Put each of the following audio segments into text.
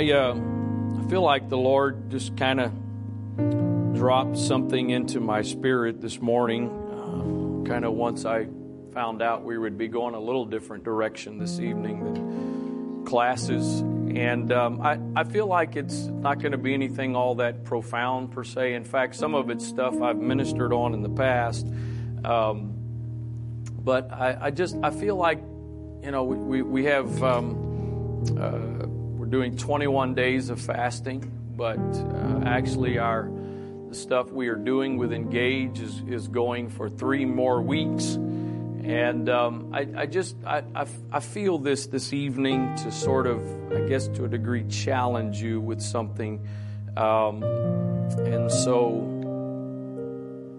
I uh, feel like the Lord just kind of dropped something into my spirit this morning. Uh, kind of once I found out we would be going a little different direction this evening than classes, and um, I I feel like it's not going to be anything all that profound per se. In fact, some of it's stuff I've ministered on in the past. Um, but I, I, just I feel like you know we we, we have um, uh, doing 21 days of fasting, but uh, actually our the stuff we are doing with Engage is is going for three more weeks, and um, I, I just I, I, I feel this this evening to sort of I guess to a degree challenge you with something, um, and so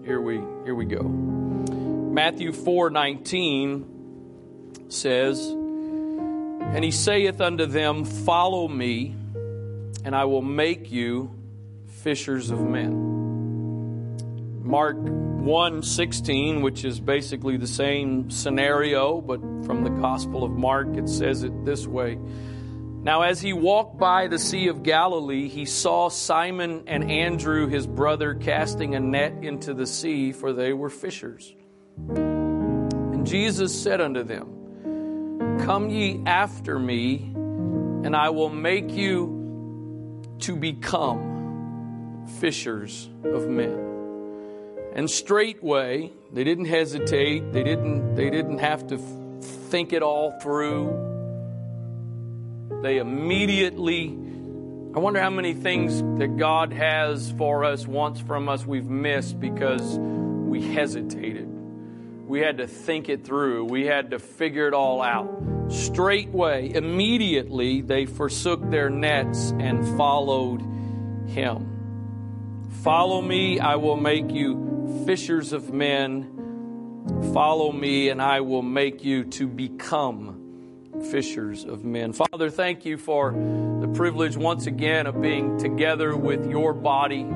here we here we go. Matthew 4:19 says, "And he saith unto them, Follow me, and I will make you fishers of men." Mark 1:16, which is basically the same scenario, but from the Gospel of Mark it says it this way. Now, as he walked by the Sea of Galilee, he saw Simon and Andrew, his brother, casting a net into the sea, for they were fishers. And Jesus said unto them, Come ye after me, and I will make you to become fishers of men. And straightway, they didn't hesitate, they didn't, they didn't have to think it all through. They immediately, I wonder how many things that God has for us, wants from us, we've missed because we hesitated. We had to think it through. We had to figure it all out. Straightway, immediately, they forsook their nets and followed him. Follow me, I will make you fishers of men. Follow me, and I will make you to become fishers of men. Father, thank you for the privilege once again of being together with your body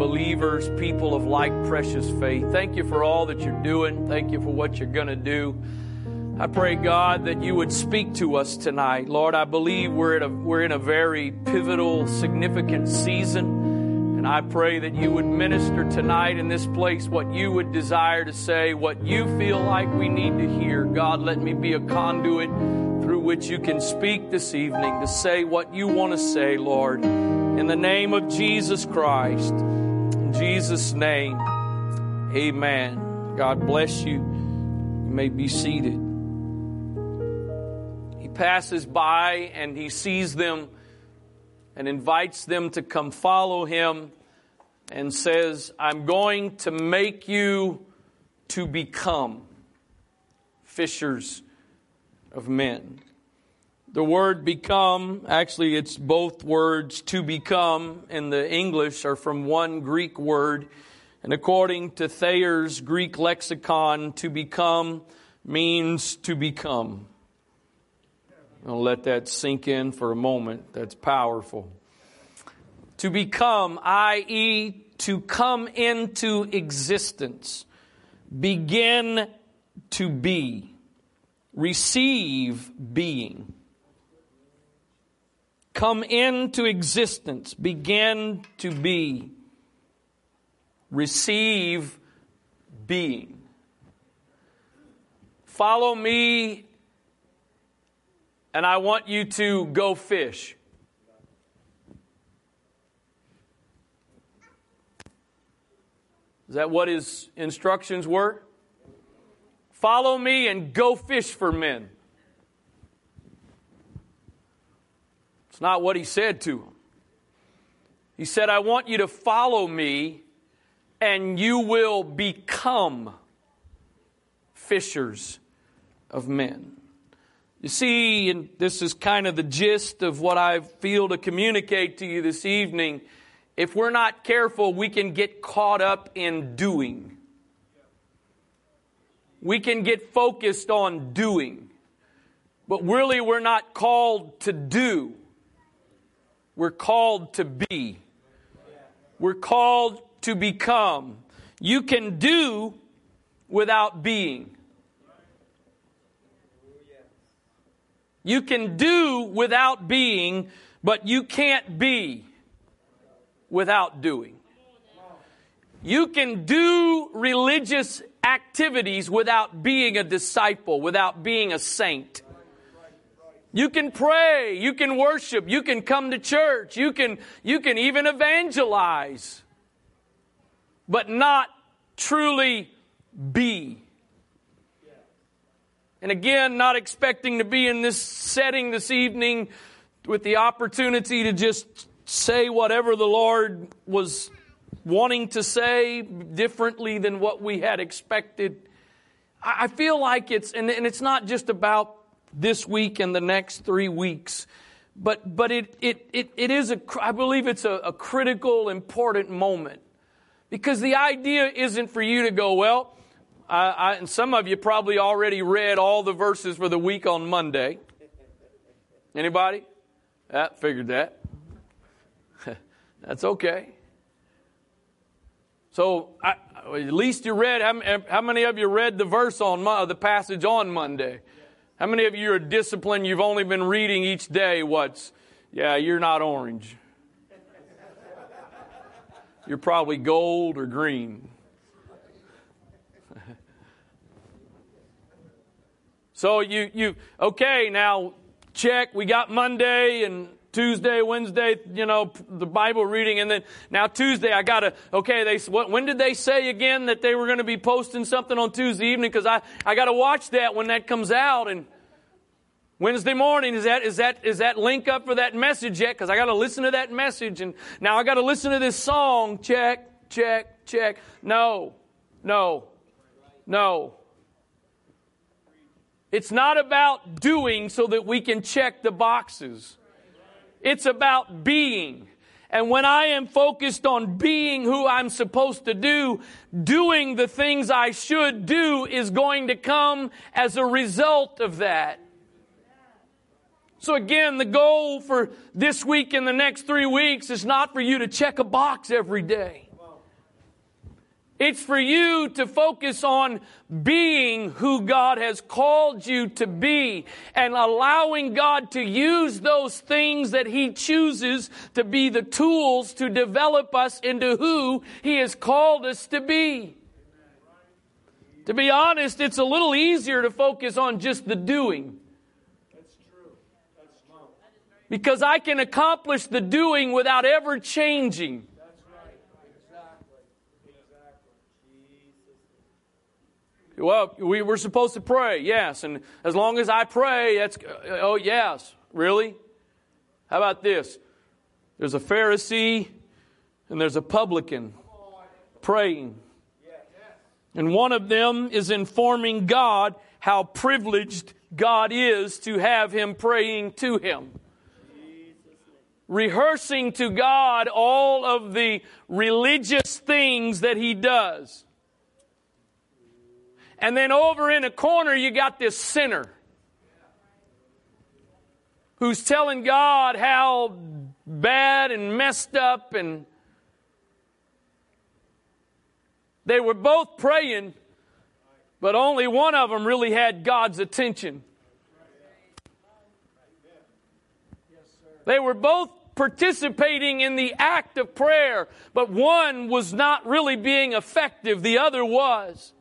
believers, people of like precious faith. Thank you for all that you're doing. Thank you for what you're going to do. I pray, God, that you would speak to us tonight. Lord, I believe we're, at a, we're in a very pivotal, significant season. And I pray that you would minister tonight in this place what you would desire to say, what you feel like we need to hear. God, let me be a conduit through which you can speak this evening to say what you want to say, Lord. In the name of Jesus Christ. In Jesus' name, amen. God bless you. You may be seated. Passes by and he sees them and invites them to come follow him and says, I'm going to make you to become fishers of men. The word become, actually, it's both words to become in the English are from one Greek word. And according to Thayer's Greek lexicon, to become means to become. I'll let that sink in for a moment. That's powerful. To become, i.e., to come into existence, begin to be, receive being come into existence, begin to be, receive being. Follow me, and I want you to go fish. Is that what his instructions were? Follow me and go fish for men. It's not what he said to him. He said, I want you to follow me and you will become fishers of men. You see, and this is kind of the gist of what I feel to communicate to you this evening. If we're not careful, we can get caught up in doing. We can get focused on doing. But really, we're not called to do. We're called to be. We're called to become. You can do without being. You can do without being, but you can't be without doing. You can do religious activities without being a disciple, without being a saint. You can pray, you can worship, you can come to church, you can, you can even evangelize, but not truly be. And again, not expecting to be in this setting this evening with the opportunity to just say whatever the Lord was wanting to say differently than what we had expected. I feel like it's, and it's not just about this week and the next three weeks, but, but it, it, it, it is a, I believe it's a, a critical, important moment. Because the idea isn't for you to go, well, I, I, and some of you probably already read all the verses for the week on Monday. Anybody? Yeah, figured that. That's okay. So I, at least you read. How, eh, how, many of you read the verse on the passage on Monday? How many of you are disciplined? You've only been reading each day. What's? Yeah, you're not orange. You're probably gold or green. So you, you, okay, now check. We got Monday and Tuesday, Wednesday, you know, the Bible reading, and then now Tuesday, I gotta, okay, they, what, when did they say again that they were gonna be posting something on Tuesday evening? Cause I, I gotta watch that when that comes out, and Wednesday morning, is that, is that, is that link up for that message yet? Cause I gotta listen to that message, and now I gotta listen to this song, check, check, check. No, no, no. It's not about doing so that we can check the boxes. It's about being. And when I am focused on being who I'm supposed to do, doing the things I should do is going to come as a result of that. So again, the goal for this week and the next three weeks is not for you to check a box every day. It's for you to focus on being who God has called you to be and allowing God to use those things that He chooses to be the tools to develop us into who He has called us to be. To be honest, it's a little easier to focus on just the doing. That's true. That's small. Because I can accomplish the doing without ever changing. Well, we were supposed to pray, yes. And as long as I pray, that's, uh, oh, yes. Really? How about this? There's a Pharisee and there's a publican praying. And one of them is informing God how privileged God is to have him praying to him. Rehearsing to God all of the religious things that he does. And then over in a corner, you got this sinner who's telling God how bad and messed up and they were both praying, but only one of them really had God's attention. They were both participating in the act of prayer, but one was not really being effective, the other was.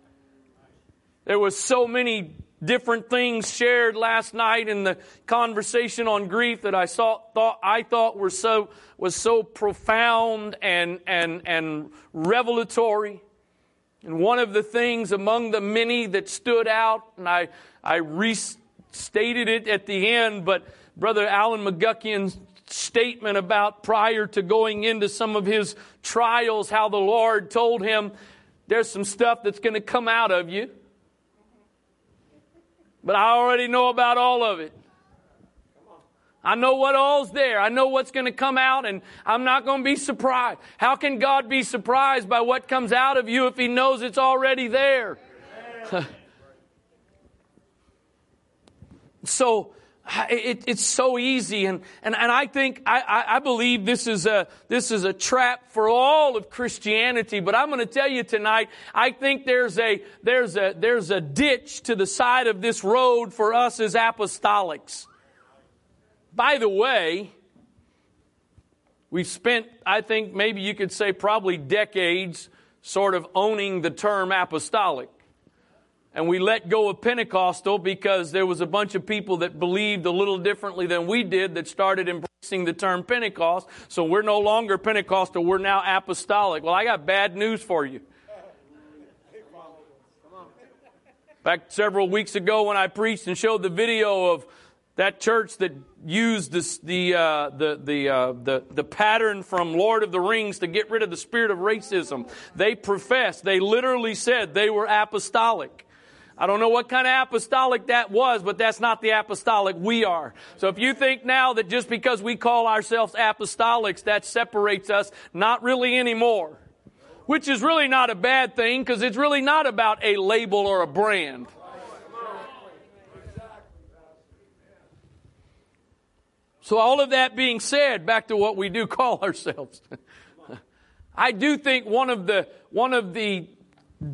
There was so many different things shared last night in the conversation on grief that I saw, thought I thought were so was so profound and and and revelatory. And one of the things among the many that stood out, and I I restated it at the end, but Brother Alan McGuckian's statement about prior to going into some of his trials, how the Lord told him, "There's some stuff that's going to come out of you." But I already know about all of it. I know what all's there. I know what's going to come out, and I'm not going to be surprised. How can God be surprised by what comes out of you if He knows it's already there? so, it, it's so easy, and, and, and I think, I, I believe this is, a, this is a trap for all of Christianity, but I'm going to tell you tonight, I think there's a, there's, a, there's a ditch to the side of this road for us as apostolics. By the way, we've spent, I think maybe you could say probably decades sort of owning the term apostolic. And we let go of Pentecostal because there was a bunch of people that believed a little differently than we did that started embracing the term Pentecost. So we're no longer Pentecostal, we're now apostolic. Well, I got bad news for you. Back several weeks ago when I preached and showed the video of that church that used this, the, uh, the, the, uh, the, the pattern from Lord of the Rings to get rid of the spirit of racism. They professed, they literally said they were apostolic. I don't know what kind of apostolic that was, but that's not the apostolic we are. So if you think now that just because we call ourselves apostolics, that separates us, not really anymore. Which is really not a bad thing because it's really not about a label or a brand. So, all of that being said, back to what we do call ourselves. I do think one of the, one of the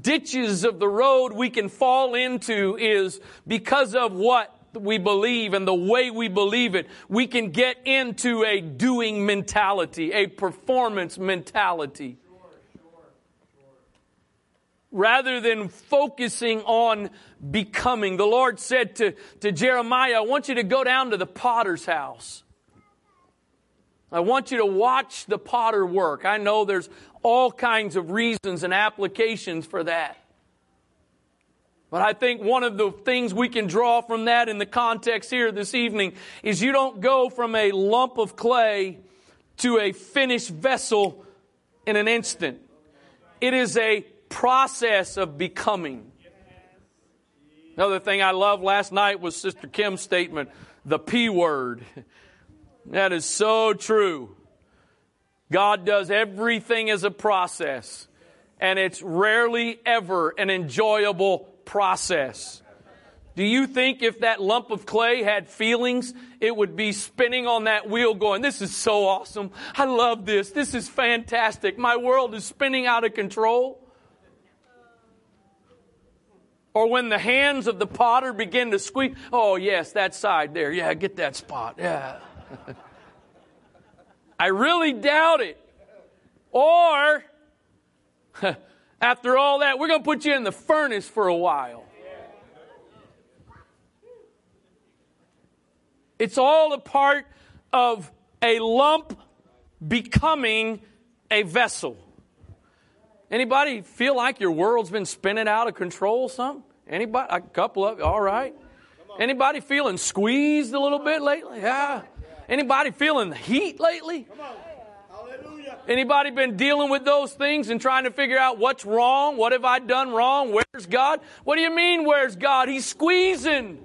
ditches of the road we can fall into is because of what we believe and the way we believe it, we can get into a doing mentality, a performance mentality. Rather than focusing on becoming. The Lord said to, to Jeremiah, I want you to go down to the potter's house. I want you to watch the potter work. I know there's all kinds of reasons and applications for that. But I think one of the things we can draw from that in the context here this evening is you don't go from a lump of clay to a finished vessel in an instant. It is a process of becoming. Another thing I loved last night was Sister Kim's statement, the P word. That is so true. God does everything as a process, and it's rarely ever an enjoyable process. Do you think if that lump of clay had feelings, it would be spinning on that wheel going, This is so awesome. I love this. This is fantastic. My world is spinning out of control? Or when the hands of the potter begin to squeak, Oh, yes, that side there. Yeah, get that spot. Yeah. I really doubt it. Or, after all that, we're going to put you in the furnace for a while. It's all a part of a lump becoming a vessel. Anybody feel like your world's been spinning out of control some? Anybody? A couple of all right. Anybody feeling squeezed a little bit lately? Yeah. Anybody feeling the heat lately? Anybody been dealing with those things and trying to figure out what's wrong? What have I done wrong? Where's God? What do you mean, where's God? He's squeezing.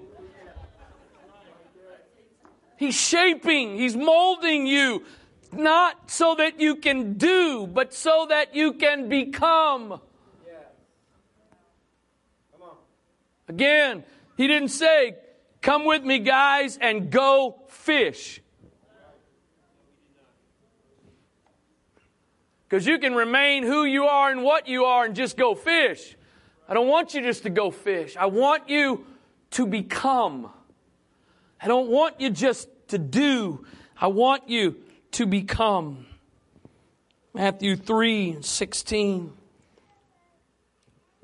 He's shaping. He's molding you. Not so that you can do, but so that you can become. Again, he didn't say, Come with me, guys, and go fish. Because you can remain who you are and what you are and just go fish. I don't want you just to go fish. I want you to become. I don't want you just to do. I want you to become. Matthew 3 16.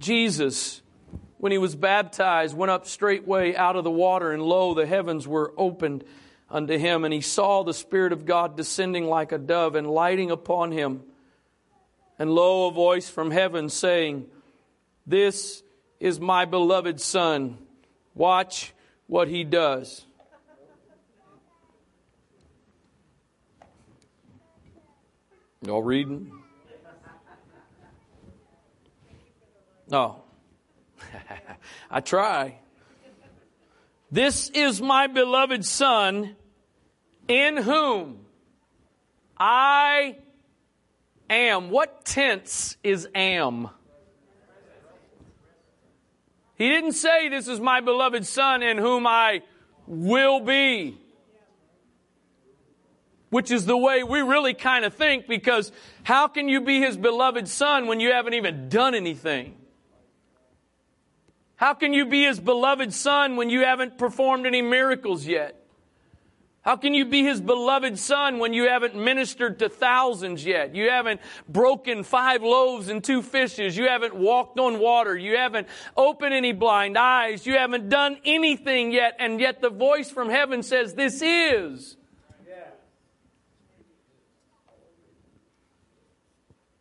Jesus, when he was baptized, went up straightway out of the water, and lo, the heavens were opened unto him, and he saw the Spirit of God descending like a dove and lighting upon him. And lo, a voice from heaven saying, This is my beloved Son. Watch what he does. Y'all reading? No. I try. This is my beloved Son, in whom I am. What tense is am? He didn't say, This is my beloved Son in whom I will be. Which is the way we really kind of think because how can you be His beloved Son when you haven't even done anything? How can you be His beloved Son when you haven't performed any miracles yet? How can you be his beloved son when you haven't ministered to thousands yet? You haven't broken five loaves and two fishes. You haven't walked on water. You haven't opened any blind eyes. You haven't done anything yet. And yet the voice from heaven says, This is.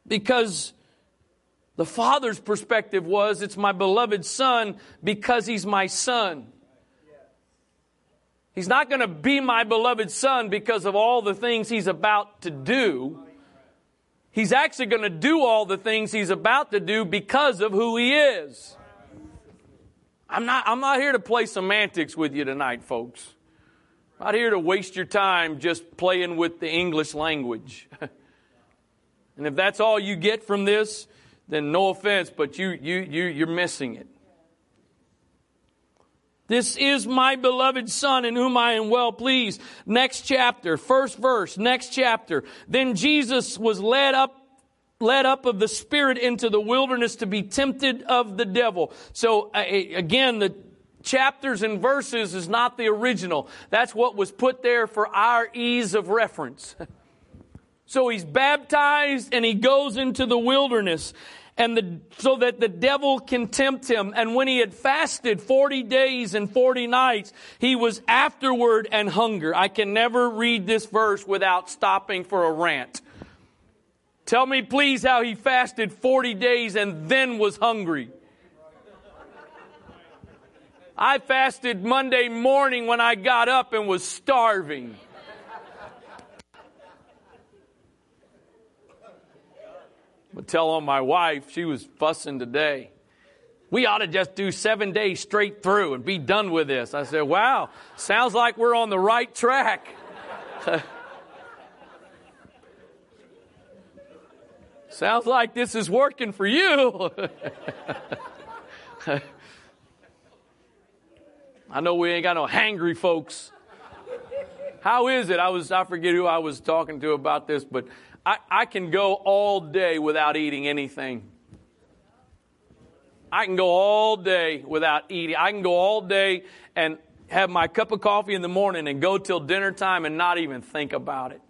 Because the father's perspective was, It's my beloved son because he's my son. He's not going to be my beloved son because of all the things he's about to do. He's actually going to do all the things he's about to do because of who he is. I'm not, I'm not here to play semantics with you tonight, folks. I'm not here to waste your time just playing with the English language. and if that's all you get from this, then no offense, but you, you, you, you're missing it. This is my beloved son in whom I am well pleased. Next chapter, first verse, next chapter. Then Jesus was led up led up of the spirit into the wilderness to be tempted of the devil. So uh, again, the chapters and verses is not the original. That's what was put there for our ease of reference. so he's baptized and he goes into the wilderness and the, so that the devil can tempt him. And when he had fasted 40 days and 40 nights, he was afterward and hunger. I can never read this verse without stopping for a rant. Tell me please how he fasted 40 days and then was hungry. I fasted Monday morning when I got up and was starving. But tell on my wife, she was fussing today. We ought to just do seven days straight through and be done with this. I said, wow, sounds like we're on the right track. sounds like this is working for you. I know we ain't got no hangry folks. How is it? I was I forget who I was talking to about this, but I, I can go all day without eating anything. I can go all day without eating. I can go all day and have my cup of coffee in the morning and go till dinner time and not even think about it.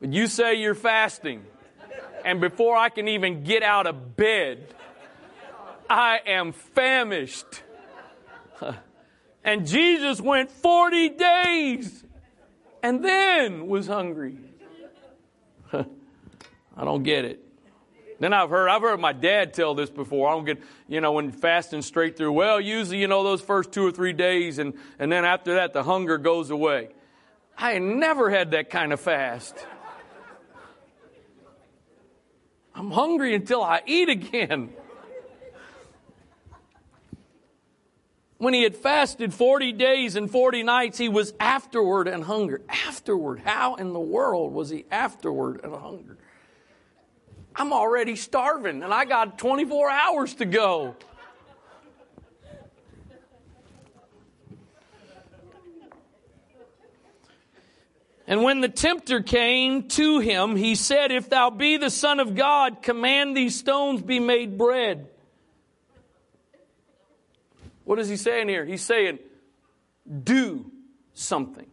But you say you're fasting, and before I can even get out of bed, I am famished. and Jesus went 40 days and then was hungry. I don't get it. Then I've heard I've heard my dad tell this before. I don't get you know when fasting straight through. Well, usually you know those first two or three days, and and then after that the hunger goes away. I never had that kind of fast. I'm hungry until I eat again. When he had fasted 40 days and 40 nights, he was afterward and hunger. Afterward. How in the world was he afterward and hunger? I'm already starving and I got 24 hours to go. And when the tempter came to him, he said, If thou be the Son of God, command these stones be made bread. What is he saying here? He's saying, Do something.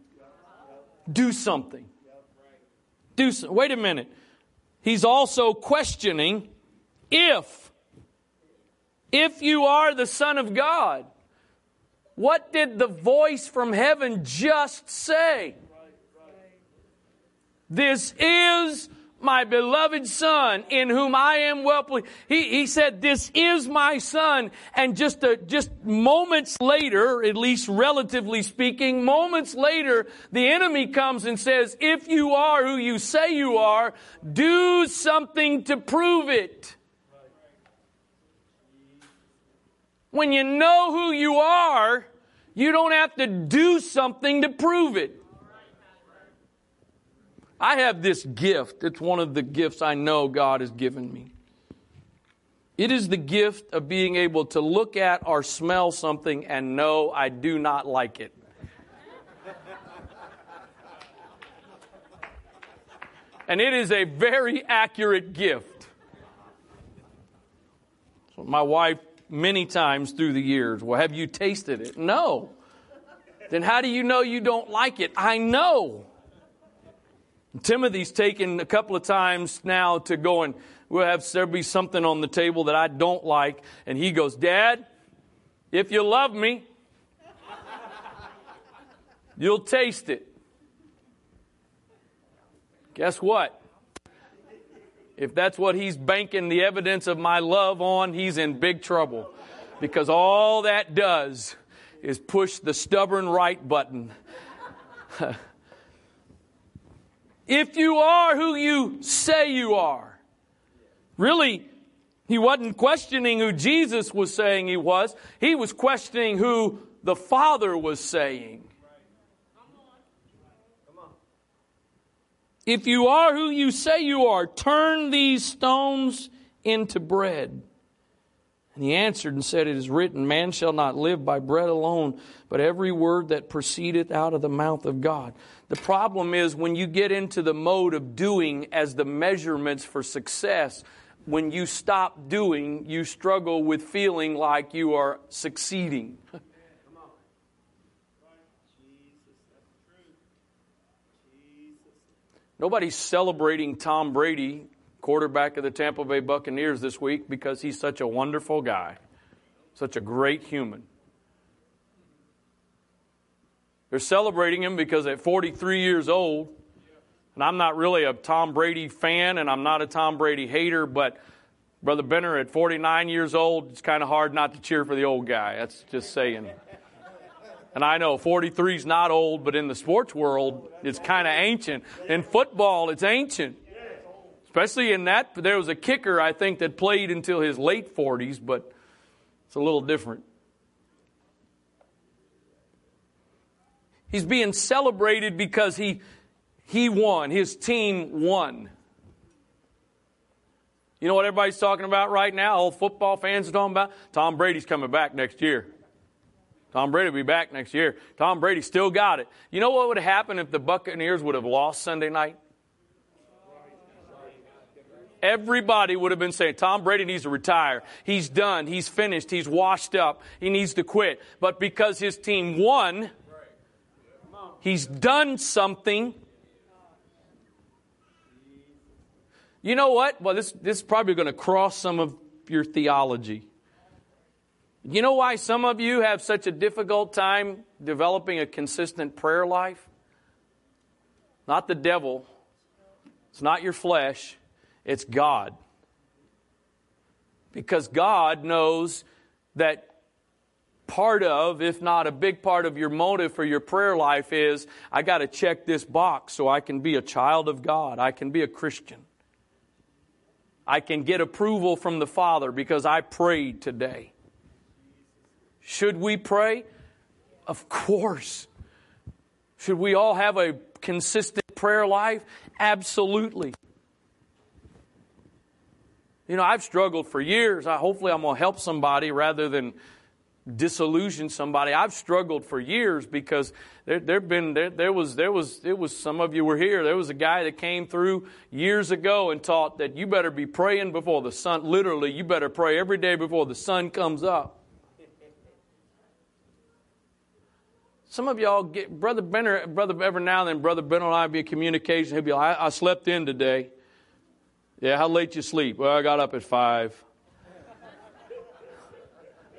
Do something. Do so- Wait a minute he's also questioning if, if you are the Son of God, what did the voice from heaven just say? This is my beloved son in whom I am well pleased. He, he said, this is my son. And just, a, just moments later, at least relatively speaking, moments later, the enemy comes and says, if you are who you say you are, do something to prove it. When you know who you are, you don't have to do something to prove it. I have this gift. It's one of the gifts I know God has given me. It is the gift of being able to look at or smell something and know I do not like it. and it is a very accurate gift. So my wife, many times through the years, well, have you tasted it? No. then how do you know you don't like it? I know. Timothy's taken a couple of times now to go and we'll have there be something on the table that I don't like, and he goes, Dad, if you love me, you'll taste it. Guess what? If that's what he's banking the evidence of my love on, he's in big trouble. Because all that does is push the stubborn right button. if you are who you say you are, really, he wasn't questioning who Jesus was saying he was, he was questioning who the Father was saying. If you are who you say you are, turn these stones into bread. And he answered and said, It is written, Man shall not live by bread alone, but every word that proceedeth out of the mouth of God. The problem is when you get into the mode of doing as the measurements for success, when you stop doing, you struggle with feeling like you are succeeding. Nobody's celebrating Tom Brady quarterback of the Tampa Bay Buccaneers this week because he's such a wonderful guy, such a great human. They're celebrating him because at 43 years old, and I'm not really a Tom Brady fan and I'm not a Tom Brady hater, but Brother Benner at 49 years old, it's kind of hard not to cheer for the old guy. That's just saying. And I know 43 is not old, but in the sports world, it's kind of ancient. In football, it's ancient. Especially in that, there was a kicker, I think, that played until his late 40s, but it's a little different. He's being celebrated because he, he won, his team won. You know what everybody's talking about right now? All football fans are talking about? Tom Brady's coming back next year. Tom Brady will be back next year. Tom Brady still got it. You know what would have happened if the Buccaneers would have lost Sunday night? Everybody would have been saying, Tom Brady needs to retire. He's done. He's finished. He's washed up. He needs to quit. But because his team won, he's done something. You know what? Well, this, this is probably going to cross some of your theology. You know why some of you have such a difficult time developing a consistent prayer life? Not the devil. It's not your flesh. It's God. Because God knows that part of, if not a big part of your motive for your prayer life is I got to check this box so I can be a child of God. I can be a Christian. I can get approval from the Father because I prayed today. Should we pray? Of course. Should we all have a consistent prayer life? Absolutely. You know, I've struggled for years. I, hopefully, I'm going to help somebody rather than disillusion somebody. I've struggled for years because there, there been there, there was there was it was some of you were here. There was a guy that came through years ago and taught that you better be praying before the sun. Literally, you better pray every day before the sun comes up. Some of y'all get brother Benner, brother every now and then, brother Benner and I be in communication. He'll be like, I, I slept in today. Yeah, how late you sleep? Well, I got up at five.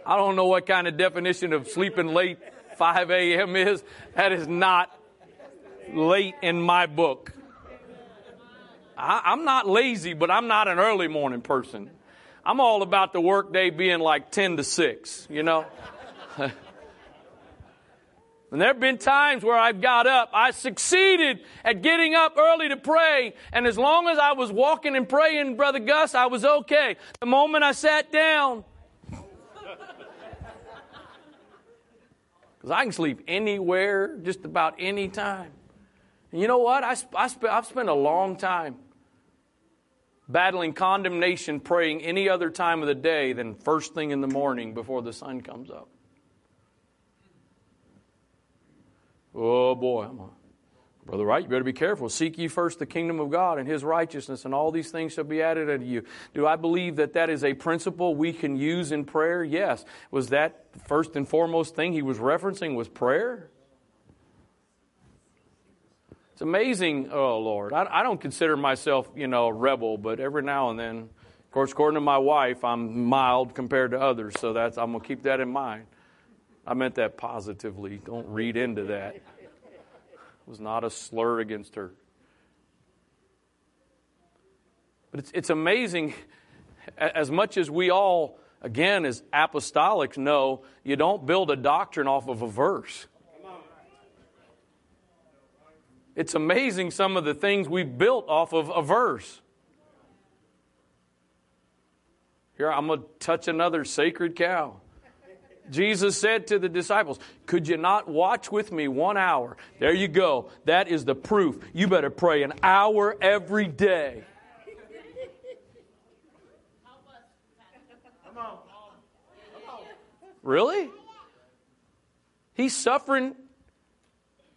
I don't know what kind of definition of sleeping late 5 a.m. is. That is not late in my book. I, am not lazy, but I'm not an early morning person. I'm all about the workday being like 10 to 6, you know? And there have been times where I've got up. I succeeded at getting up early to pray. And as long as I was walking and praying, Brother Gus, I was okay. The moment I sat down, because I can sleep anywhere, just about any time. And you know what? I, I sp- I've spent a long time battling condemnation, praying any other time of the day than first thing in the morning before the sun comes up. Oh boy, I'm a, Brother Wright, you better be careful. Seek ye first the kingdom of God and his righteousness, and all these things shall be added unto you. Do I believe that that is a principle we can use in prayer? Yes. Was that first and foremost thing he was referencing was prayer? It's amazing. Oh, Lord. I, I don't consider myself, you know, a rebel, but every now and then, of course, according to my wife, I'm mild compared to others, so that's, I'm going to keep that in mind. I meant that positively. Don't read into that. Was not a slur against her. But it's, it's amazing, as much as we all, again, as apostolics know, you don't build a doctrine off of a verse. It's amazing some of the things we built off of a verse. Here, I'm going to touch another sacred cow. Jesus said to the disciples, Could you not watch with me one hour? There you go. That is the proof. You better pray an hour every day. Really? He's suffering,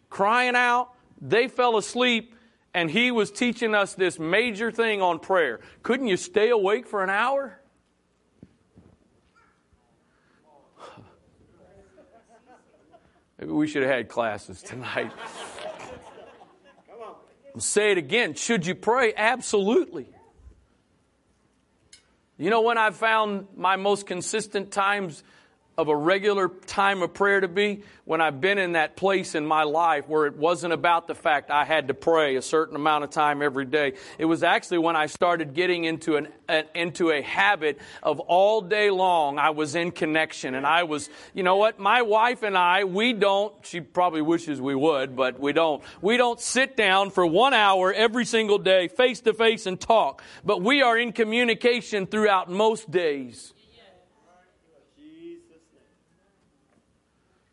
crying out. They fell asleep, and he was teaching us this major thing on prayer. Couldn't you stay awake for an hour? Maybe we should have had classes tonight. I'll say it again. Should you pray? Absolutely. You know when I've found my most consistent times of a regular time of prayer to be when I've been in that place in my life where it wasn't about the fact I had to pray a certain amount of time every day. It was actually when I started getting into an, an into a habit of all day long I was in connection and I was, you know what, my wife and I, we don't, she probably wishes we would, but we don't. We don't sit down for one hour every single day face to face and talk, but we are in communication throughout most days.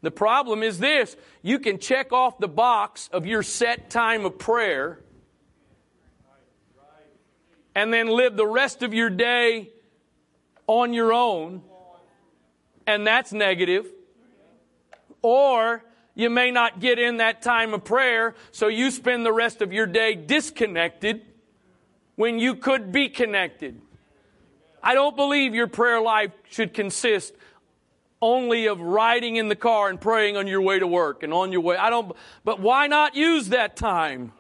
The problem is this you can check off the box of your set time of prayer and then live the rest of your day on your own, and that's negative. Or you may not get in that time of prayer, so you spend the rest of your day disconnected when you could be connected. I don't believe your prayer life should consist only of riding in the car and praying on your way to work and on your way. I don't, but why not use that time?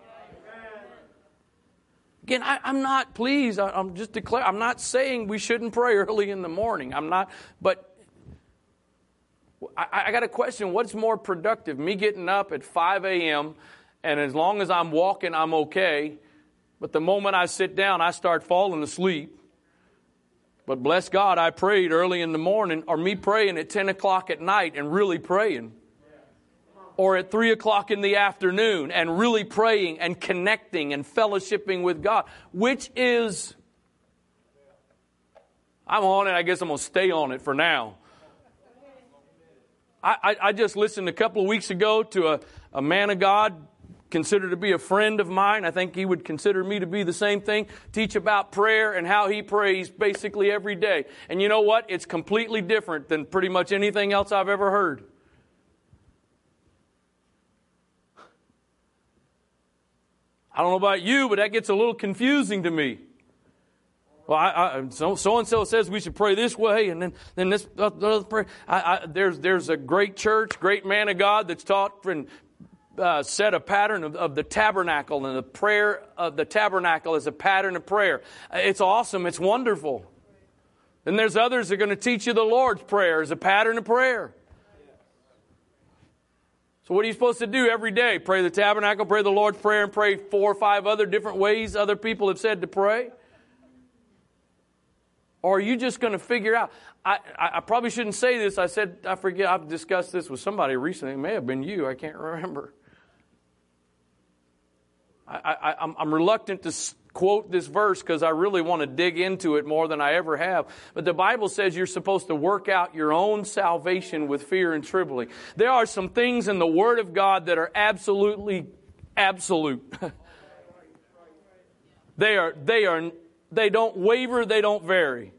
Again, I, am not, please, I, am just declaring, I'm not saying we shouldn't pray early in the morning. I'm not, but I, I got a question. What's more productive? Me getting up at 5 a.m., and as long as I'm walking, I'm okay. But the moment I sit down, I start falling asleep. But bless God, I prayed early in the morning, or me praying at 10 o'clock at night and really praying. Or at 3 o'clock in the afternoon and really praying and connecting and fellowshipping with God, which is, I'm on it, I guess I'm going to stay on it for now. I, I, I just listened a couple of weeks ago to a, a man of God consider to be a friend of mine. I think he would consider me to be the same thing. Teach about prayer and how he prays basically every day. And you know what? It's completely different than pretty much anything else I've ever heard. I don't know about you, but that gets a little confusing to me. Well, I, I, so, and so says we should pray this way, and then then this uh, other prayer. I, there's there's a great church, great man of God that's taught and uh, set a pattern of, of, the tabernacle and the prayer of the tabernacle as a pattern of prayer. It's awesome. It's wonderful. Then there's others that are going to teach you the Lord's Prayer as a pattern of prayer. So what are you supposed to do every day? Pray the tabernacle, pray the Lord's Prayer, and pray four or five other different ways other people have said to pray? Or are you just going to figure out? I, I, probably shouldn't say this. I said, I forget, I've discussed this with somebody recently. It may have been you. I can't remember. I, am reluctant to quote this verse because I really want to dig into it more than I ever have. But the Bible says you're supposed to work out your own salvation with fear and trembling. There are some things in the Word of God that are absolutely absolute. they are, they are, they don't waver, they don't vary.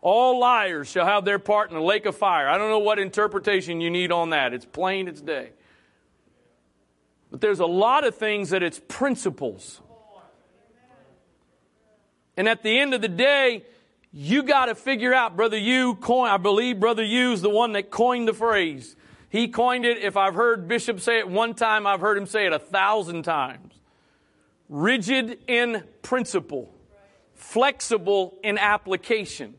All liars shall have their part in the lake of fire. I don't know what interpretation you need on that. It's plain, it's day. But there's a lot of things that it's principles. And at the end of the day, you got to figure out, Brother You, coin, I believe Brother You is the one that coined the phrase. He coined it, if I've heard Bishop say it one time, I've heard him say it a thousand times. Rigid in principle, flexible in application.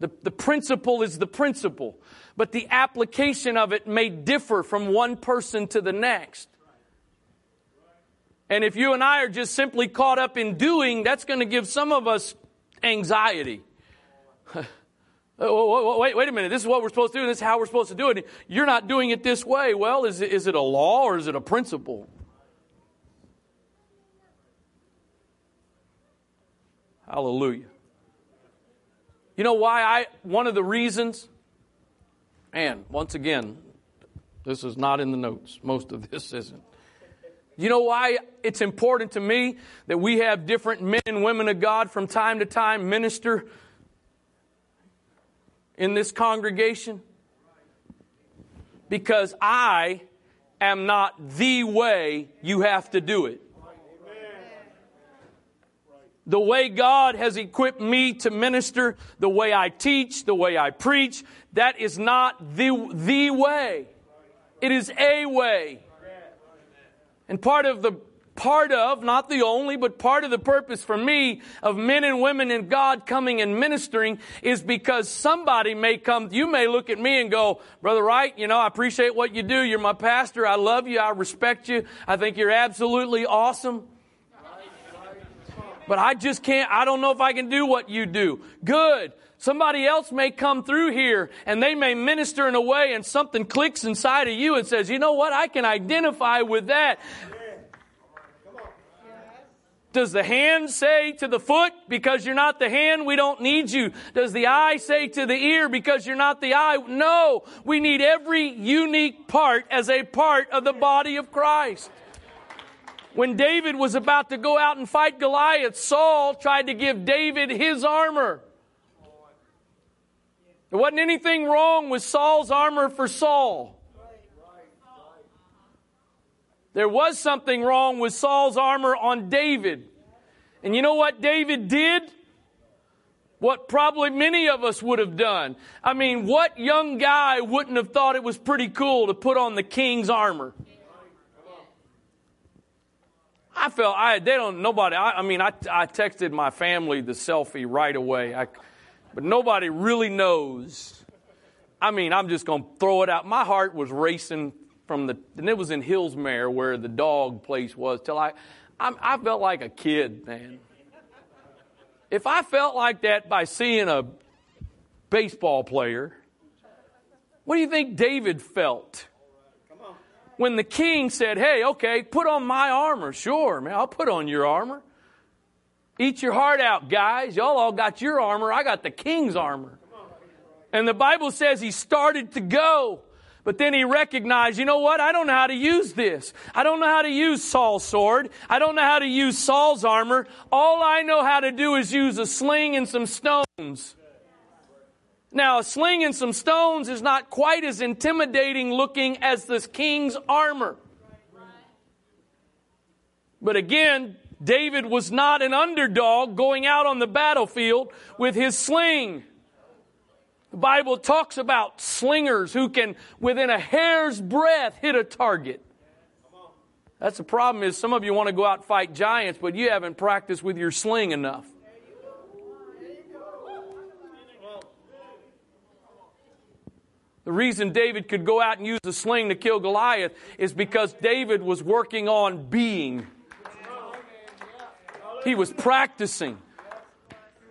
The, the principle is the principle, but the application of it may differ from one person to the next. And if you and I are just simply caught up in doing, that's going to give some of us anxiety. Oh, wait, wait a minute. This is what we're supposed to do. and This is how we're supposed to do it. You're not doing it this way. Well, is it, is it a law or is it a principle? Hallelujah. You know why I, one of the reasons, and once again, this is not in the notes. Most of this isn't. You know why it's important to me that we have different men and women of God from time to time minister in this congregation? Because I am not the way you have to do it. The way God has equipped me to minister, the way I teach, the way I preach, that is not the, the way. It is a way. And part of the part of, not the only, but part of the purpose for me of men and women in God coming and ministering is because somebody may come, you may look at me and go, Brother Wright, you know, I appreciate what you do. You're my pastor. I love you. I respect you. I think you're absolutely awesome. But I just can't, I don't know if I can do what you do. Good. Somebody else may come through here and they may minister in a way and something clicks inside of you and says, you know what? I can identify with that. Does the hand say to the foot, because you're not the hand, we don't need you? Does the eye say to the ear, because you're not the eye? No. We need every unique part as a part of the body of Christ. When David was about to go out and fight Goliath, Saul tried to give David his armor. There wasn't anything wrong with Saul's armor for Saul. There was something wrong with Saul's armor on David. And you know what David did? What probably many of us would have done. I mean, what young guy wouldn't have thought it was pretty cool to put on the king's armor? I felt I they don't nobody. I, I mean, I I texted my family the selfie right away. I, but nobody really knows. I mean, I'm just to throw it out. My heart was racing from the, and it was in Hillsmere where the dog place was, till I, I, I felt like a kid, man. If I felt like that by seeing a baseball player, what do you think David felt? When the king said, Hey, okay, put on my armor. Sure, man, I'll put on your armor. Eat your heart out, guys. Y'all all got your armor. I got the king's armor. And the Bible says he started to go. But then he recognized, you know what? I don't know how to use this. I don't know how to use Saul's sword. I don't know how to use Saul's armor. All I know how to do is use a sling and some stones. Now, a sling and some stones is not quite as intimidating looking as this king's armor. But again, David was not an underdog going out on the battlefield with his sling. The Bible talks about slingers who can, within a hair's breadth, hit a target. That's the problem is some of you want to go out and fight giants, but you haven't practiced with your sling enough. The reason David could go out and use the sling to kill Goliath is because David was working on being. He was practicing.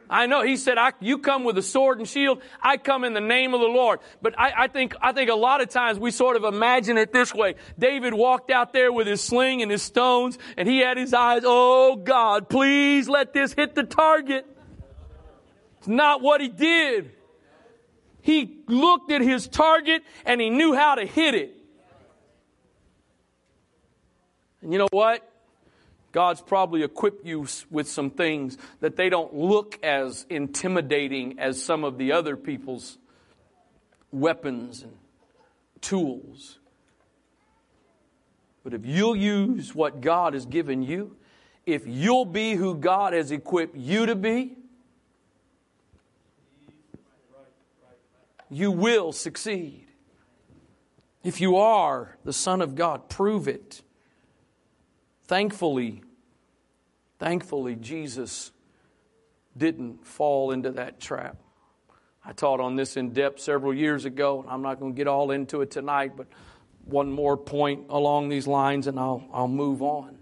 I know he said, "You come with a sword and shield. I come in the name of the Lord." But I, I, think I think a lot of times we sort of imagine it this way: David walked out there with his sling and his stones, and he had his eyes. Oh God, please let this hit the target. It's not what he did. He looked at his target and he knew how to hit it. And you know what? God's probably equipped you with some things that they don't look as intimidating as some of the other people's weapons and tools. But if you'll use what God has given you, if you'll be who God has equipped you to be, you will succeed. If you are the Son of God, prove it. Thankfully, thankfully, Jesus didn't fall into that trap. I taught on this in depth several years ago. And I'm not going to get all into it tonight, but one more point along these lines and I'll, I'll move on.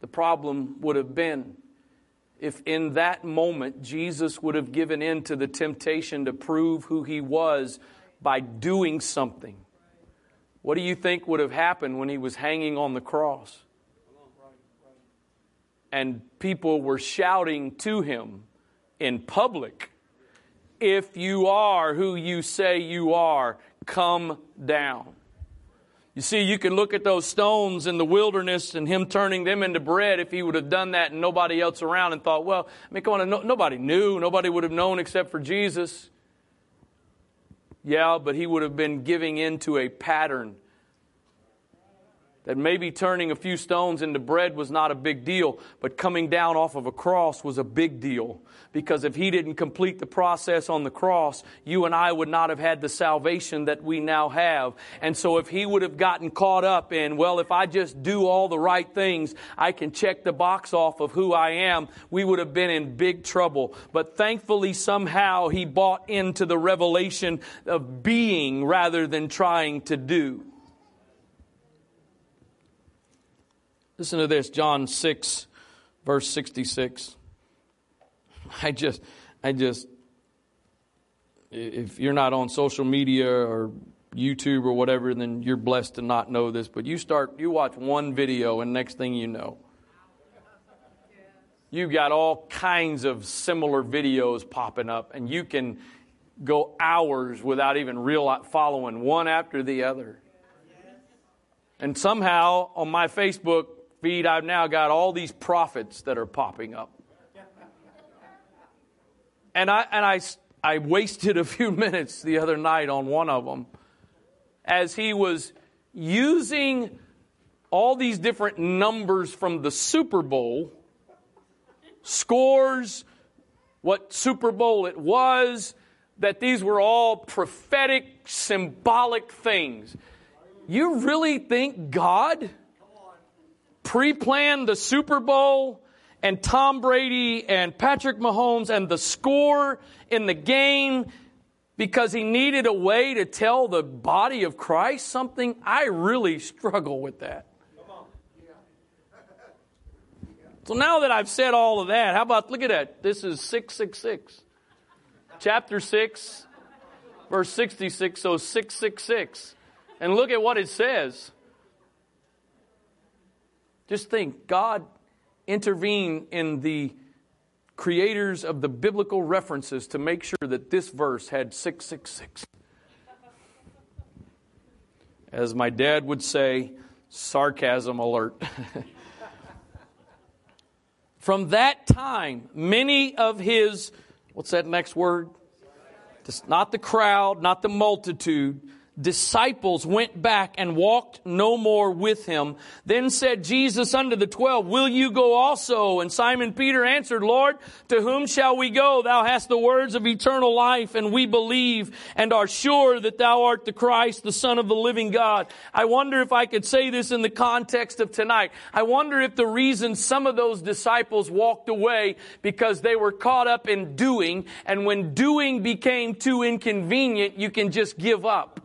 The problem would have been if in that moment Jesus would have given in to the temptation to prove who he was by doing something. What do you think would have happened when he was hanging on the cross? And people were shouting to him in public, If you are who you say you are, come down. You see, you can look at those stones in the wilderness and him turning them into bread if he would have done that and nobody else around and thought, well, I mean, come on, no, nobody knew. Nobody would have known except for Jesus. Yeah, but he would have been giving into a pattern that maybe turning a few stones into bread was not a big deal, but coming down off of a cross was a big deal. Because if he didn't complete the process on the cross, you and I would not have had the salvation that we now have. And so if he would have gotten caught up in, well, if I just do all the right things, I can check the box off of who I am, we would have been in big trouble. But thankfully, somehow he bought into the revelation of being rather than trying to do. Listen to this, John 6, verse 66. I just, I just, if you're not on social media or YouTube or whatever, then you're blessed to not know this. But you start, you watch one video, and next thing you know, you've got all kinds of similar videos popping up, and you can go hours without even real following one after the other. And somehow on my Facebook feed, I've now got all these prophets that are popping up. And I, and I, I wasted a few minutes the other night on one of them as he was using all these different numbers from the Super Bowl, scores, what Super Bowl it was, that these were all prophetic, symbolic things. You really think God pre planned the Super Bowl and Tom Brady and Patrick Mahomes and the score in the game because he needed a way to tell the body of Christ something? I really struggle with that. So now that I've said all of that, how about look at that? This is 666. Chapter 6, verse 66, so 666. And look at what it says. Just think, God intervened in the creators of the biblical references to make sure that this verse had 666. As my dad would say, sarcasm alert. From that time, many of his, what's that next word? Not the crowd, not the multitude, disciples went back and walked no more with him. Then said Jesus unto the twelve, Will you go also? And Simon Peter answered, Lord, to whom shall we go? Thou hast the words of eternal life, and we believe and are sure that thou art the Christ, the Son of the living God. I wonder if I could say this in the context of tonight. I wonder if the reason some of those disciples walked away because they were caught up in doing, and when doing became too inconvenient, you can just give up.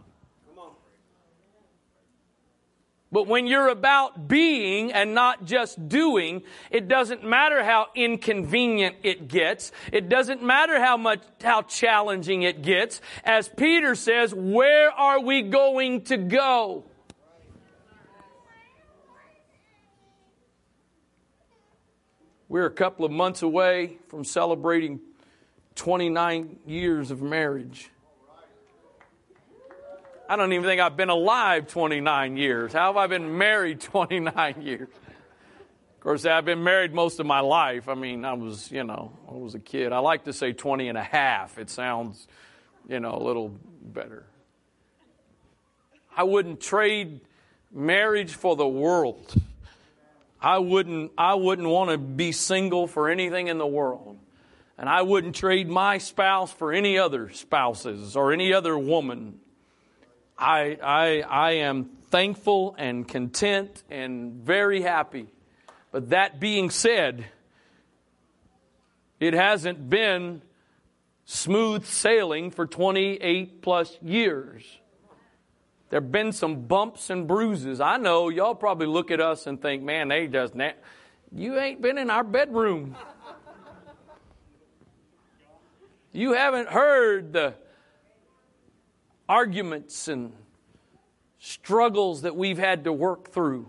But when you're about being and not just doing, it doesn't matter how inconvenient it gets. It doesn't matter how much, how challenging it gets. As Peter says, where are we going to go? We're a couple of months away from celebrating 29 years of marriage. I don't even think I've been alive 29 years. How have I been married 29 years? Of course, I've been married most of my life. I mean, I was, you know, I was a kid. I like to say 20 and a half. It sounds, you know, a little better. I wouldn't trade marriage for the world. I wouldn't I wouldn't want to be single for anything in the world. And I wouldn't trade my spouse for any other spouses or any other woman. I, I, I am thankful and content and very happy. But that being said, it hasn't been smooth sailing for 28 plus years. There have been some bumps and bruises. I know y'all probably look at us and think, man, they just, na-. you ain't been in our bedroom. You haven't heard the arguments and struggles that we've had to work through.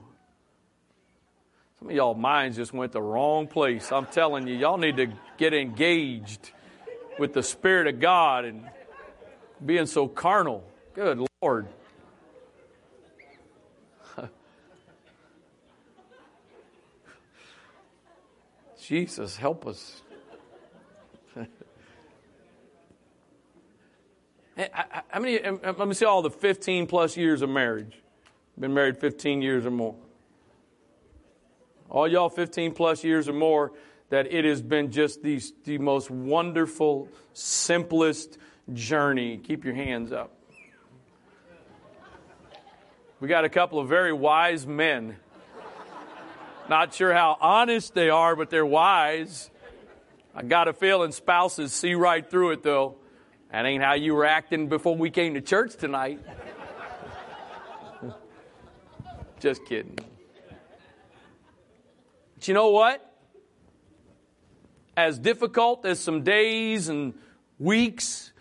Some of y'all minds just went the wrong place. I'm telling you, y'all need to get engaged with the Spirit of God and being so carnal. Good Lord. Jesus, help us. How many, um, um, let me see all the 15 plus years of marriage. Been married 15 years or more. All y'all 15 plus years or more, that it has been just the, the most wonderful, simplest journey. Keep your hands up. We got a couple of very wise men. Not sure how honest they are, but they're wise. I got a feeling spouses see right through it, though. That ain't how you were acting before we came to church tonight. Just kidding. But you know what? As difficult as some days and weeks,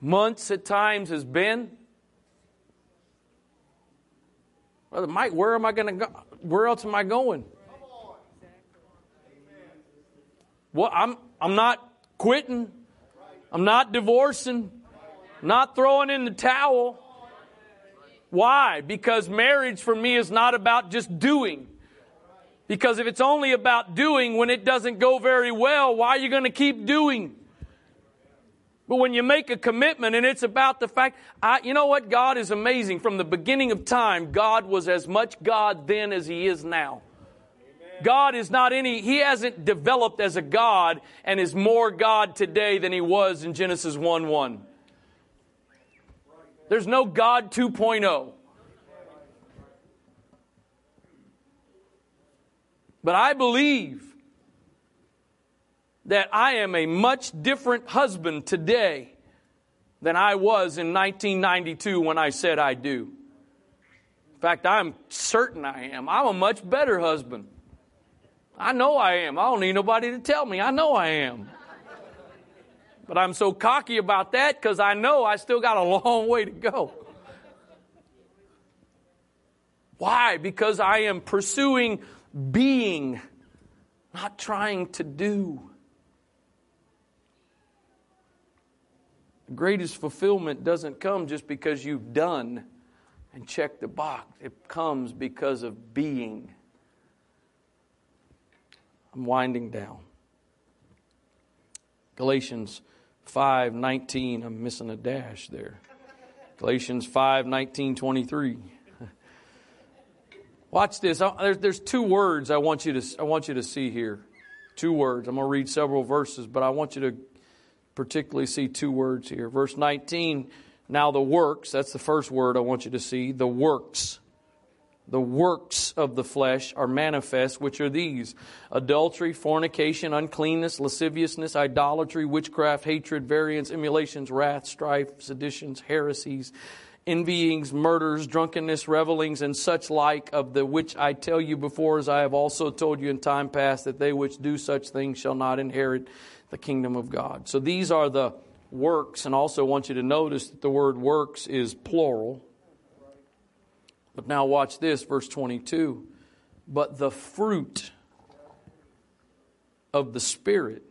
months at times has been, Brother Mike, where am I going to go? Where else am I going? Well, I'm, I'm not quitting. I'm not divorcing. Not throwing in the towel. Why? Because marriage for me is not about just doing. Because if it's only about doing when it doesn't go very well, why are you going to keep doing? But when you make a commitment and it's about the fact, I, you know what? God is amazing. From the beginning of time, God was as much God then as He is now. God is not any, He hasn't developed as a God and is more God today than He was in Genesis 1 1. There's no God 2.0. But I believe that I am a much different husband today than I was in 1992 when I said I do. In fact, I'm certain I am. I'm a much better husband. I know I am. I don't need nobody to tell me. I know I am. But I'm so cocky about that because I know I still got a long way to go. Why? Because I am pursuing being, not trying to do. The greatest fulfillment doesn't come just because you've done and checked the box, it comes because of being. I'm winding down. Galatians 5:19, I'm missing a dash there. Galatians 5:19, 23. Watch this. There's, there's two words I want you to I want you to see here. Two words. I'm going to read several verses, but I want you to particularly see two words here. Verse 19. Now the works. That's the first word I want you to see. The works the works of the flesh are manifest, which are these adultery, fornication, uncleanness, lasciviousness, idolatry, witchcraft, hatred, variance, emulations, wrath, strife, seditions, heresies, envyings, murders, drunkenness, revelings, and such like, of the which I tell you before, as I have also told you in time past, that they which do such things shall not inherit the kingdom of God. So these are the works, and also want you to notice that the word works is plural. But now watch this, verse 22. But the fruit of the Spirit.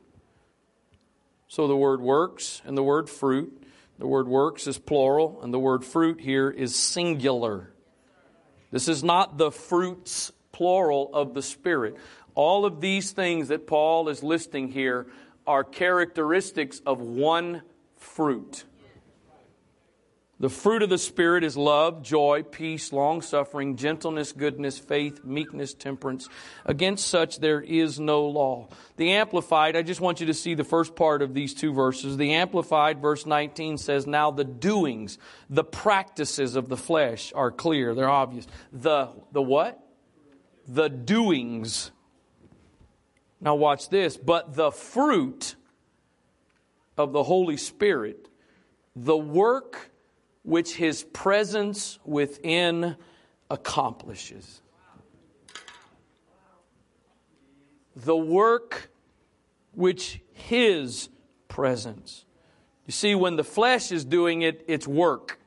So the word works and the word fruit. The word works is plural, and the word fruit here is singular. This is not the fruits, plural, of the Spirit. All of these things that Paul is listing here are characteristics of one fruit. The fruit of the Spirit is love, joy, peace, long suffering, gentleness, goodness, faith, meekness, temperance. Against such there is no law. The Amplified, I just want you to see the first part of these two verses. The Amplified, verse 19 says, Now the doings, the practices of the flesh are clear, they're obvious. The, the what? The doings. Now watch this. But the fruit of the Holy Spirit, the work which his presence within accomplishes. The work which his presence. You see, when the flesh is doing it, it's work.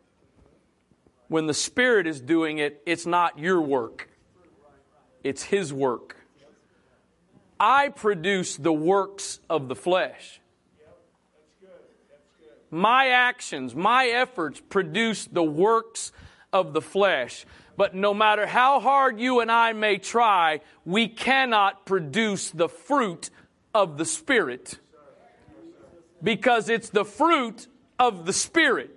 When the Spirit is doing it, it's not your work, it's his work. I produce the works of the flesh my actions, my efforts produce the works of the flesh. But no matter how hard you and I may try, we cannot produce the fruit of the Spirit. Because it's the fruit of the Spirit.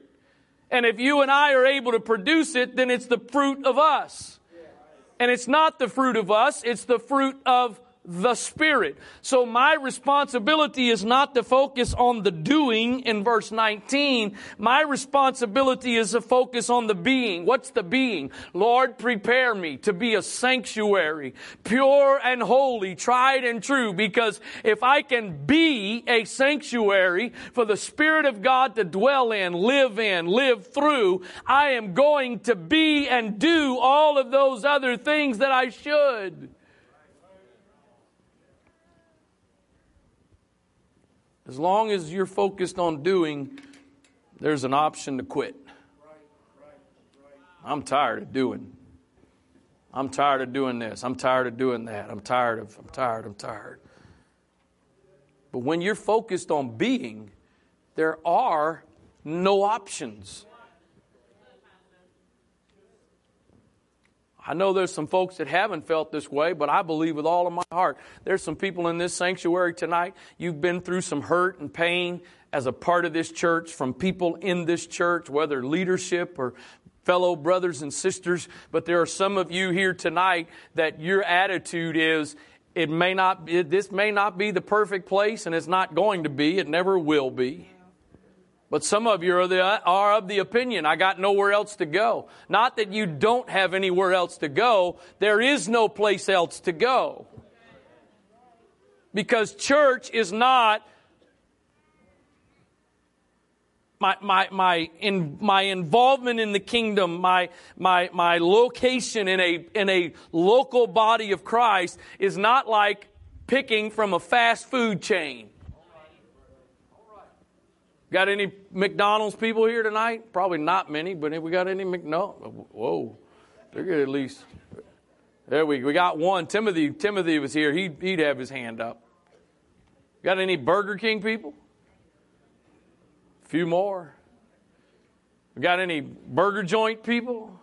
And if you and I are able to produce it, then it's the fruit of us. And it's not the fruit of us, it's the fruit of the Spirit. So my responsibility is not to focus on the doing in verse 19. My responsibility is to focus on the being. What's the being? Lord, prepare me to be a sanctuary, pure and holy, tried and true, because if I can be a sanctuary for the Spirit of God to dwell in, live in, live through, I am going to be and do all of those other things that I should. As long as you're focused on doing, there's an option to quit. I'm tired of doing. I'm tired of doing this. I'm tired of doing that. I'm tired of, I'm tired, I'm tired. But when you're focused on being, there are no options. I know there's some folks that haven't felt this way, but I believe with all of my heart. There's some people in this sanctuary tonight. You've been through some hurt and pain as a part of this church from people in this church, whether leadership or fellow brothers and sisters. But there are some of you here tonight that your attitude is, it may not, this may not be the perfect place and it's not going to be. It never will be. But some of you are, the, are of the opinion, I got nowhere else to go. Not that you don't have anywhere else to go, there is no place else to go. Because church is not my, my, my, in, my involvement in the kingdom, my, my, my location in a, in a local body of Christ is not like picking from a fast food chain. Got any McDonald's people here tonight? Probably not many, but if we got any McDonald's, whoa, they're good at least. There we we got one. Timothy Timothy was here. He'd, he'd have his hand up. Got any Burger King people? A few more. We got any burger joint people?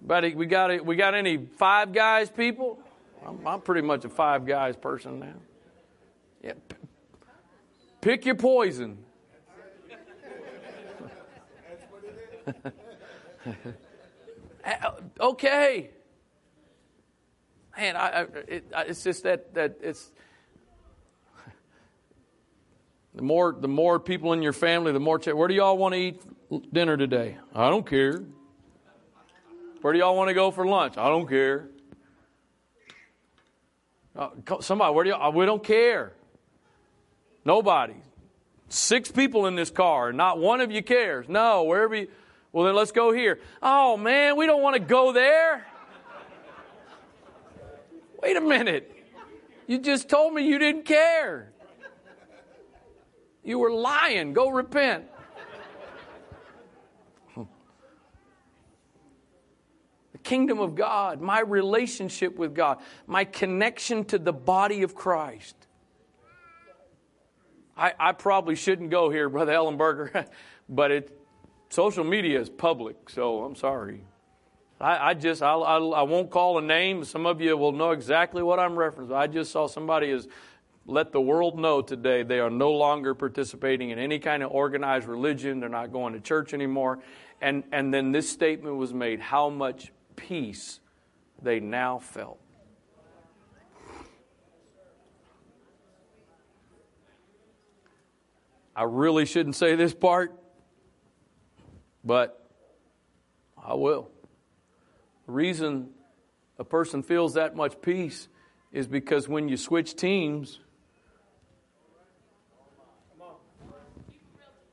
But we got we got any Five Guys people? I'm, I'm pretty much a Five Guys person now. Pick your poison. okay. Man, I, I, it, it's just that that it's the more the more people in your family, the more. Where do y'all want to eat dinner today? I don't care. Where do y'all want to go for lunch? I don't care. Uh, somebody, where do y'all? We don't care. Nobody. Six people in this car, not one of you cares. No, wherever you, well, then let's go here. Oh, man, we don't want to go there. Wait a minute. You just told me you didn't care. You were lying. Go repent. The kingdom of God, my relationship with God, my connection to the body of Christ. I, I probably shouldn't go here, Brother Ellenberger, but it, social media is public, so I'm sorry. I, I just, I, I, I, won't call a name. Some of you will know exactly what I'm referencing. I just saw somebody is let the world know today they are no longer participating in any kind of organized religion. They're not going to church anymore. And, and then this statement was made how much peace they now felt. I really shouldn't say this part, but I will. The reason a person feels that much peace is because when you switch teams,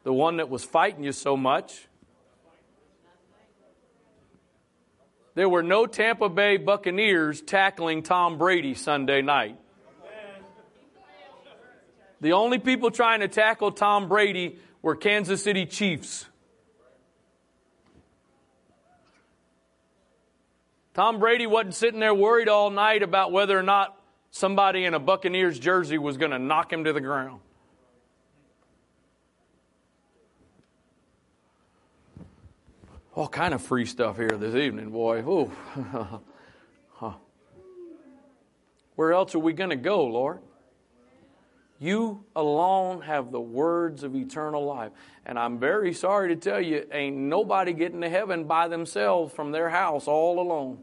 the one that was fighting you so much, there were no Tampa Bay Buccaneers tackling Tom Brady Sunday night. The only people trying to tackle Tom Brady were Kansas City Chiefs. Tom Brady wasn't sitting there worried all night about whether or not somebody in a Buccaneers jersey was going to knock him to the ground. All kind of free stuff here this evening, boy. Ooh. huh. Where else are we going to go, Lord? You alone have the words of eternal life. And I'm very sorry to tell you, ain't nobody getting to heaven by themselves from their house all alone.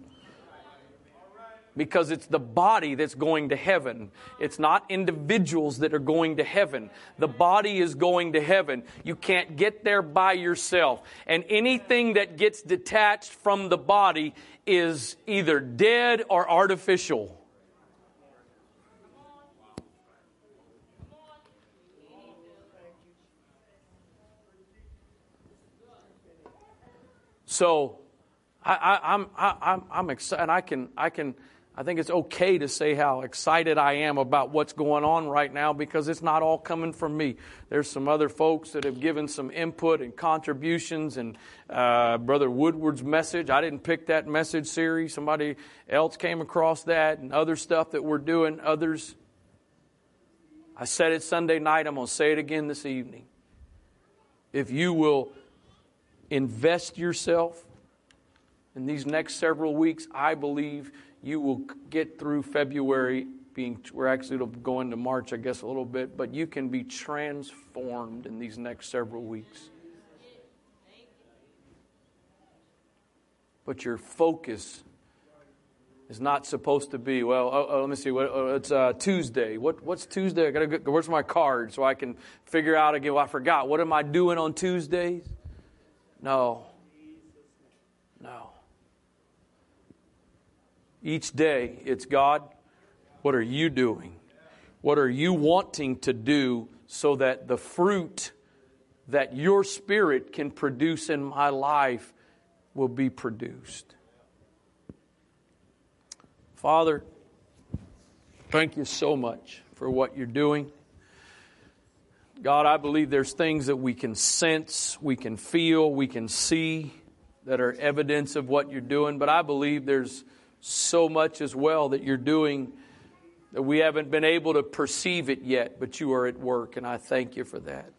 Because it's the body that's going to heaven. It's not individuals that are going to heaven. The body is going to heaven. You can't get there by yourself. And anything that gets detached from the body is either dead or artificial. So I, am I, I'm, I'm excited. I can, I can, I think it's okay to say how excited I am about what's going on right now because it's not all coming from me. There's some other folks that have given some input and contributions, and uh, Brother Woodward's message. I didn't pick that message series. Somebody else came across that, and other stuff that we're doing. Others. I said it Sunday night. I'm going to say it again this evening. If you will invest yourself in these next several weeks, I believe you will get through February being we're actually going to March, I guess, a little bit, but you can be transformed in these next several weeks. But your focus is not supposed to be well. Oh, oh, let me see. What, oh, it's uh, Tuesday. What, what's Tuesday? I gotta go. Where's my card so I can figure out again? Well, I forgot. What am I doing on Tuesdays? No. No. Each day, it's God, what are you doing? What are you wanting to do so that the fruit that your spirit can produce in my life will be produced? Father, thank you so much for what you're doing. God, I believe there's things that we can sense, we can feel, we can see that are evidence of what you're doing, but I believe there's so much as well that you're doing that we haven't been able to perceive it yet, but you are at work, and I thank you for that.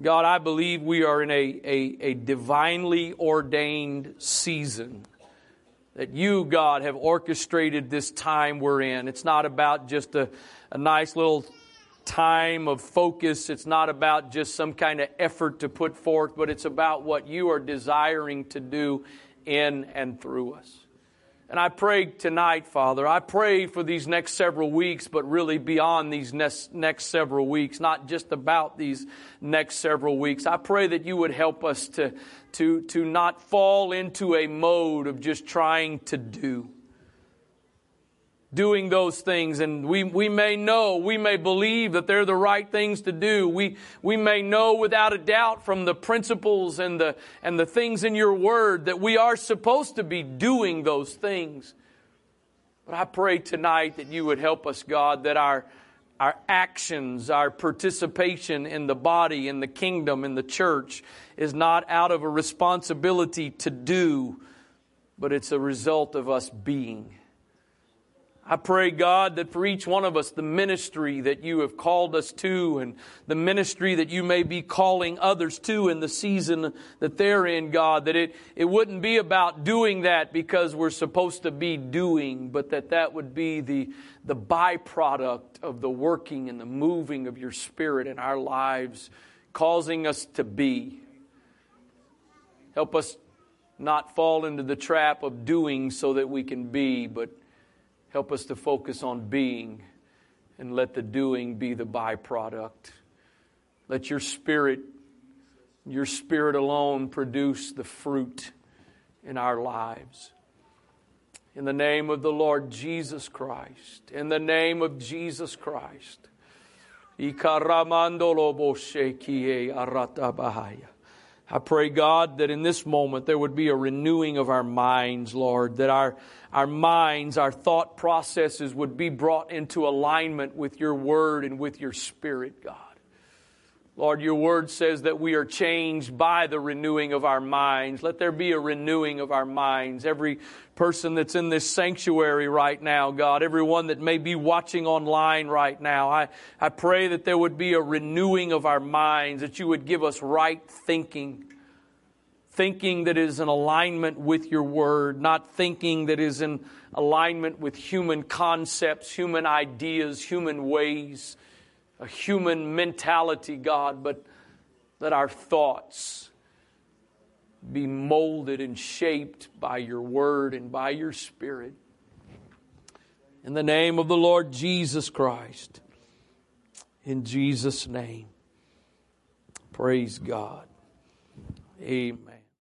God, I believe we are in a, a, a divinely ordained season that you, God, have orchestrated this time we're in. It's not about just a, a nice little time of focus. It's not about just some kind of effort to put forth, but it's about what you are desiring to do in and through us. And I pray tonight, Father, I pray for these next several weeks, but really beyond these next, several weeks, not just about these next several weeks. I pray that you would help us to, to, to not fall into a mode of just trying to do doing those things. And we, we may know, we may believe that they're the right things to do. We, we may know without a doubt from the principles and the, and the things in your word that we are supposed to be doing those things. But I pray tonight that you would help us, God, that our, our actions, our participation in the body, in the kingdom, in the church is not out of a responsibility to do, but it's a result of us being. I pray, God, that for each one of us, the ministry that you have called us to and the ministry that you may be calling others to in the season that they're in, God, that it, it wouldn't be about doing that because we're supposed to be doing, but that that would be the, the byproduct of the working and the moving of your spirit in our lives, causing us to be. Help us not fall into the trap of doing so that we can be, but Help us to focus on being and let the doing be the byproduct. Let your spirit, your spirit alone, produce the fruit in our lives. In the name of the Lord Jesus Christ, in the name of Jesus Christ. I pray, God, that in this moment there would be a renewing of our minds, Lord, that our, our minds, our thought processes would be brought into alignment with your word and with your spirit, God. Lord, your word says that we are changed by the renewing of our minds. Let there be a renewing of our minds. Every person that's in this sanctuary right now, God, everyone that may be watching online right now, I, I pray that there would be a renewing of our minds, that you would give us right thinking. Thinking that is in alignment with your word, not thinking that is in alignment with human concepts, human ideas, human ways a human mentality, God, but let our thoughts be molded and shaped by your word and by your spirit. In the name of the Lord Jesus Christ. In Jesus' name. Praise God. Amen.